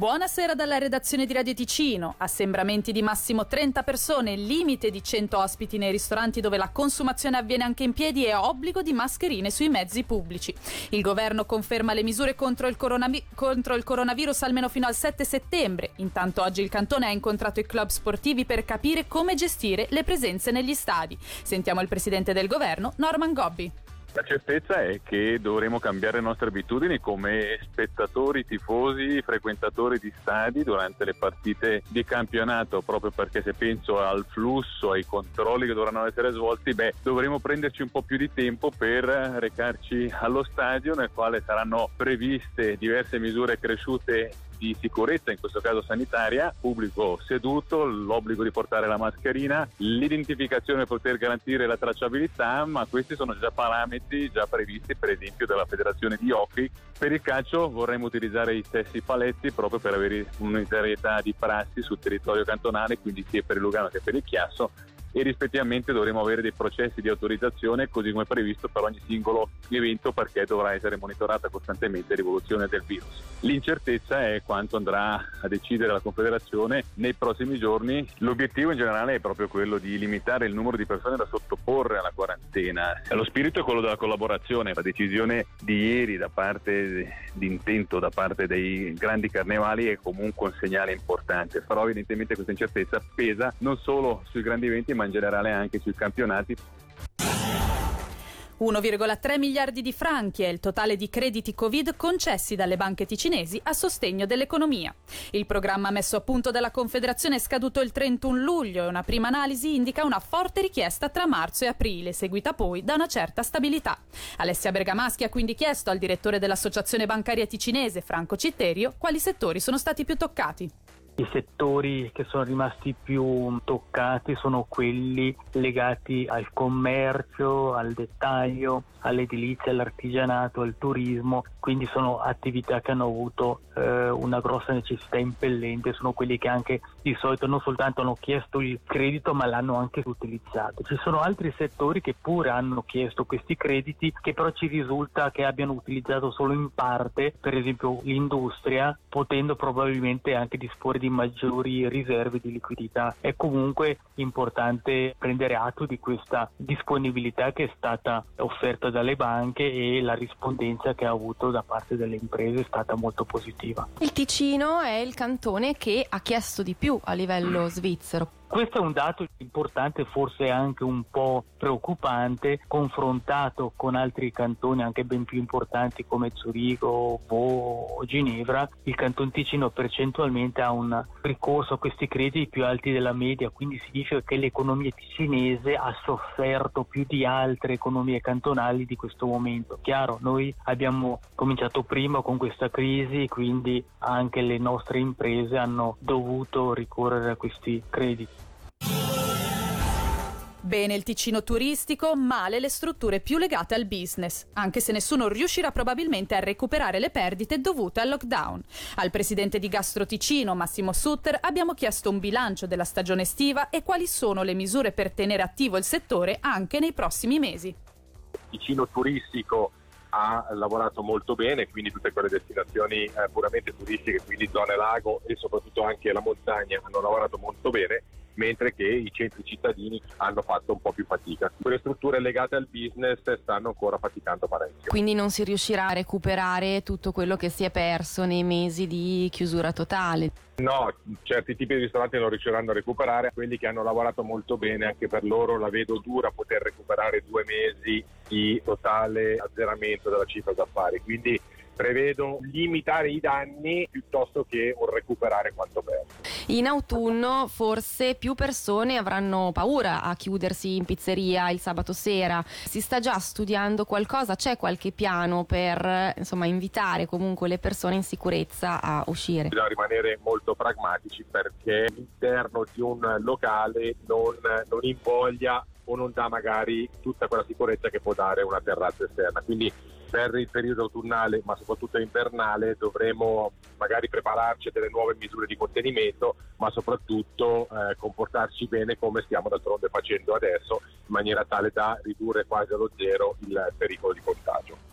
Buonasera dalla redazione di Radio Ticino. Assembramenti di massimo 30 persone, limite di 100 ospiti nei ristoranti dove la consumazione avviene anche in piedi e obbligo di mascherine sui mezzi pubblici. Il governo conferma le misure contro il, coronavi- contro il coronavirus almeno fino al 7 settembre. Intanto oggi il cantone ha incontrato i club sportivi per capire come gestire le presenze negli stadi. Sentiamo il presidente del governo, Norman Gobbi. La certezza è che dovremo cambiare le nostre abitudini come spettatori, tifosi, frequentatori di stadi durante le partite di campionato, proprio perché se penso al flusso, ai controlli che dovranno essere svolti, beh, dovremo prenderci un po' più di tempo per recarci allo stadio nel quale saranno previste diverse misure cresciute di sicurezza, in questo caso sanitaria, pubblico seduto, l'obbligo di portare la mascherina, l'identificazione per poter garantire la tracciabilità, ma questi sono già parametri già previsti per esempio dalla Federazione di Hockey. Per il calcio vorremmo utilizzare i stessi paletti proprio per avere un'unitarietà di prassi sul territorio cantonale, quindi sia per il Lugano che per il Chiasso e rispettivamente dovremo avere dei processi di autorizzazione così come previsto per ogni singolo evento perché dovrà essere monitorata costantemente l'evoluzione del virus. L'incertezza è quanto andrà a decidere la Confederazione nei prossimi giorni. L'obiettivo in generale è proprio quello di limitare il numero di persone da sottoporre alla quarantena. Lo spirito è quello della collaborazione, la decisione di ieri da parte di intento da parte dei grandi carnevali è comunque un segnale importante, però evidentemente questa incertezza pesa non solo sui grandi eventi ma in generale anche sui campionati. 1,3 miliardi di franchi è il totale di crediti Covid concessi dalle banche ticinesi a sostegno dell'economia. Il programma messo a punto dalla Confederazione è scaduto il 31 luglio e una prima analisi indica una forte richiesta tra marzo e aprile, seguita poi da una certa stabilità. Alessia Bergamaschi ha quindi chiesto al direttore dell'Associazione Bancaria Ticinese, Franco Citterio, quali settori sono stati più toccati. I settori che sono rimasti più toccati sono quelli legati al commercio, al dettaglio, all'edilizia, all'artigianato, al turismo, quindi sono attività che hanno avuto eh, una grossa necessità impellente, sono quelli che anche di solito non soltanto hanno chiesto il credito ma l'hanno anche utilizzato. Ci sono altri settori che pure hanno chiesto questi crediti che però ci risulta che abbiano utilizzato solo in parte, per esempio l'industria, potendo probabilmente anche disporre di maggiori riserve di liquidità. È comunque importante prendere atto di questa disponibilità che è stata offerta dalle banche e la rispondenza che ha avuto da parte delle imprese è stata molto positiva. Il Ticino è il cantone che ha chiesto di più a livello svizzero. Questo è un dato importante, forse anche un po' preoccupante, confrontato con altri cantoni anche ben più importanti come Zurigo, Bo o Ginevra. Il Canton Ticino percentualmente ha un ricorso a questi crediti più alti della media, quindi significa che l'economia ticinese ha sofferto più di altre economie cantonali di questo momento. Chiaro, noi abbiamo cominciato prima con questa crisi, quindi anche le nostre imprese hanno dovuto ricorrere a questi crediti. Bene il Ticino turistico, male le strutture più legate al business, anche se nessuno riuscirà probabilmente a recuperare le perdite dovute al lockdown. Al presidente di Gastro Ticino, Massimo Sutter, abbiamo chiesto un bilancio della stagione estiva e quali sono le misure per tenere attivo il settore anche nei prossimi mesi. Ticino turistico ha lavorato molto bene, quindi tutte quelle destinazioni eh, puramente turistiche, quindi zone lago e soprattutto anche la montagna hanno lavorato molto bene mentre che i centri cittadini hanno fatto un po' più fatica. Quelle strutture legate al business stanno ancora faticando parecchio. Quindi non si riuscirà a recuperare tutto quello che si è perso nei mesi di chiusura totale. No, certi tipi di ristoranti non riusciranno a recuperare, quelli che hanno lavorato molto bene, anche per loro la vedo dura poter recuperare due mesi di totale azzeramento della cifra d'affari. Quindi prevedo limitare i danni piuttosto che un recuperare quanto perso. In autunno forse più persone avranno paura a chiudersi in pizzeria il sabato sera. Si sta già studiando qualcosa? C'è qualche piano per insomma, invitare comunque le persone in sicurezza a uscire? Bisogna rimanere molto pragmatici perché all'interno di un locale non, non invoglia o non dà magari tutta quella sicurezza che può dare una terrazza esterna. Quindi per il periodo autunnale ma soprattutto invernale dovremo magari prepararci a delle nuove misure di contenimento ma soprattutto eh, comportarci bene come stiamo d'altronde facendo adesso in maniera tale da ridurre quasi allo zero il pericolo di contagio.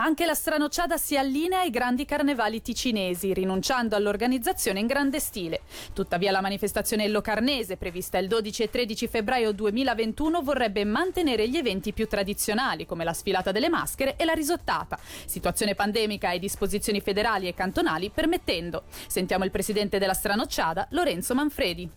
Anche la Stranocciada si allinea ai grandi carnevali ticinesi, rinunciando all'organizzazione in grande stile. Tuttavia la manifestazione Illocarnese, prevista il 12 e 13 febbraio 2021, vorrebbe mantenere gli eventi più tradizionali, come la sfilata delle maschere e la risottata. Situazione pandemica e disposizioni federali e cantonali permettendo. Sentiamo il presidente della Stranocciada, Lorenzo Manfredi.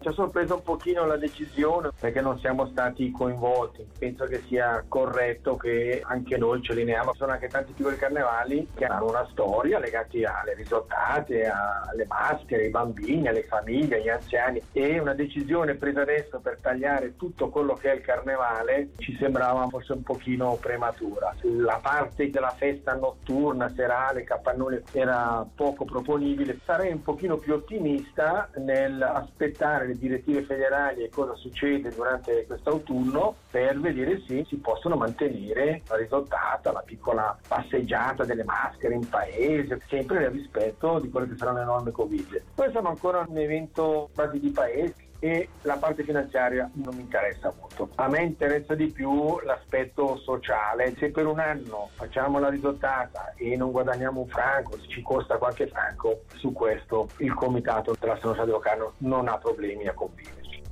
Ci ha sorpreso un pochino la decisione perché non siamo stati coinvolti. Penso che sia corretto che anche noi ci allineiamo. Sono anche tanti piccoli carnevali che hanno una storia legati alle risottate, alle maschere, ai bambini, alle famiglie, agli anziani e una decisione presa adesso per tagliare tutto quello che è il carnevale ci sembrava forse un pochino prematura. La parte della festa notturna, serale, capannone era poco proponibile. Sarei un pochino più ottimista nell'aspettare le direttive federali e cosa succede durante quest'autunno per vedere se si possono mantenere la risottata, la piccola passeggiata delle maschere in paese, sempre nel rispetto di quelle che saranno le norme Covid. Poi siamo ancora un evento quasi di paese e la parte finanziaria non mi interessa molto. A me interessa di più l'aspetto sociale. Se per un anno facciamo la risottata e non guadagniamo un franco, se ci costa qualche franco, su questo il comitato della Sanosa di Locarno non ha problemi a conviverci.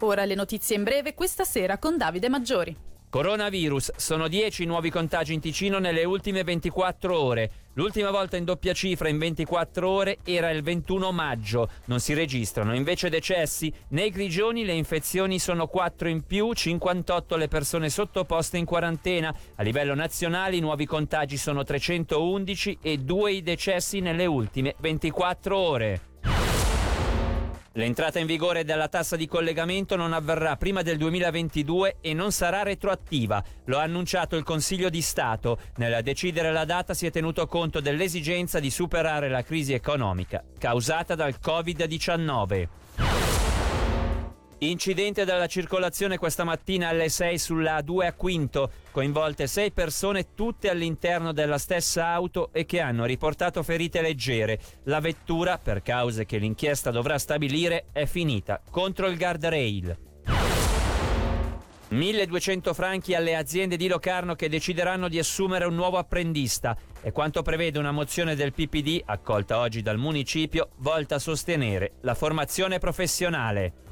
Ora le notizie in breve questa sera con Davide Maggiori. Coronavirus, sono 10 nuovi contagi in Ticino nelle ultime 24 ore. L'ultima volta in doppia cifra in 24 ore era il 21 maggio. Non si registrano invece decessi. Nei Grigioni le infezioni sono 4 in più, 58 le persone sottoposte in quarantena. A livello nazionale i nuovi contagi sono 311 e 2 i decessi nelle ultime 24 ore. L'entrata in vigore della tassa di collegamento non avverrà prima del 2022 e non sarà retroattiva. Lo ha annunciato il Consiglio di Stato. Nel decidere la data si è tenuto conto dell'esigenza di superare la crisi economica causata dal Covid-19. Incidente dalla circolazione questa mattina alle 6 sulla A2 a Quinto, coinvolte 6 persone tutte all'interno della stessa auto e che hanno riportato ferite leggere. La vettura, per cause che l'inchiesta dovrà stabilire, è finita contro il guardrail. 1200 franchi alle aziende di Locarno che decideranno di assumere un nuovo apprendista. È quanto prevede una mozione del PPD, accolta oggi dal municipio, volta a sostenere la formazione professionale.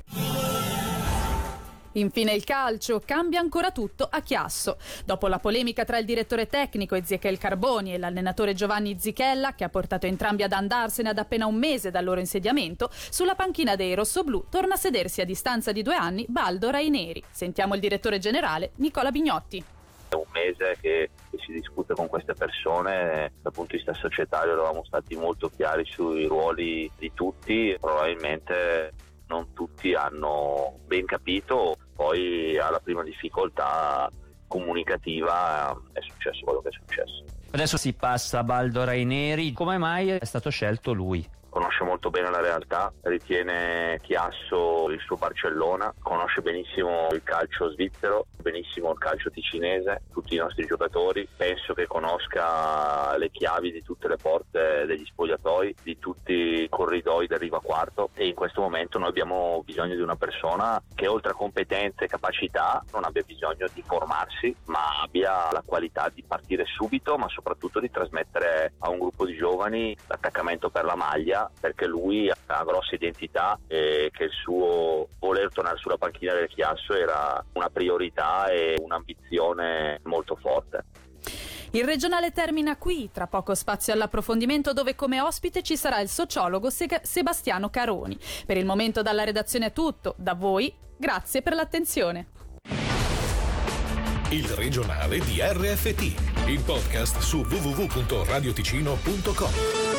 Infine il calcio, cambia ancora tutto a Chiasso. Dopo la polemica tra il direttore tecnico Ezechiel Carboni e l'allenatore Giovanni Zichella, che ha portato entrambi ad andarsene ad appena un mese dal loro insediamento, sulla panchina dei rossoblù torna a sedersi a distanza di due anni Baldo Raineri. Sentiamo il direttore generale Nicola Bignotti. È un mese che, che, si discute con queste persone, dal punto di vista societario eravamo stati molto chiari sui ruoli di tutti, probabilmente non tutti hanno ben capito, poi alla prima difficoltà comunicativa è successo quello che è successo. Adesso si passa a Baldo Raineri, come mai è stato scelto lui? Conosce molto bene la realtà, ritiene Chiasso il suo Barcellona, conosce benissimo il calcio svizzero, benissimo il calcio ticinese, tutti i nostri giocatori, penso che conosca le chiavi di tutte le porte degli spogliatoi, di tutti i corridoi del Riva Quarto e in questo momento noi abbiamo bisogno di una persona che oltre a competenze e capacità non abbia bisogno di formarsi ma abbia la qualità di partire subito ma soprattutto di trasmettere a un gruppo di giovani l'attaccamento per la maglia perché lui ha grossa identità e che il suo voler tornare sulla panchina del Chiasso era una priorità e un'ambizione molto forte. Il regionale termina qui, tra poco spazio all'approfondimento dove come ospite ci sarà il sociologo Sebastiano Caroni. Per il momento dalla redazione è tutto, da voi grazie per l'attenzione. Il regionale di RFT, il podcast su www.radioticino.com.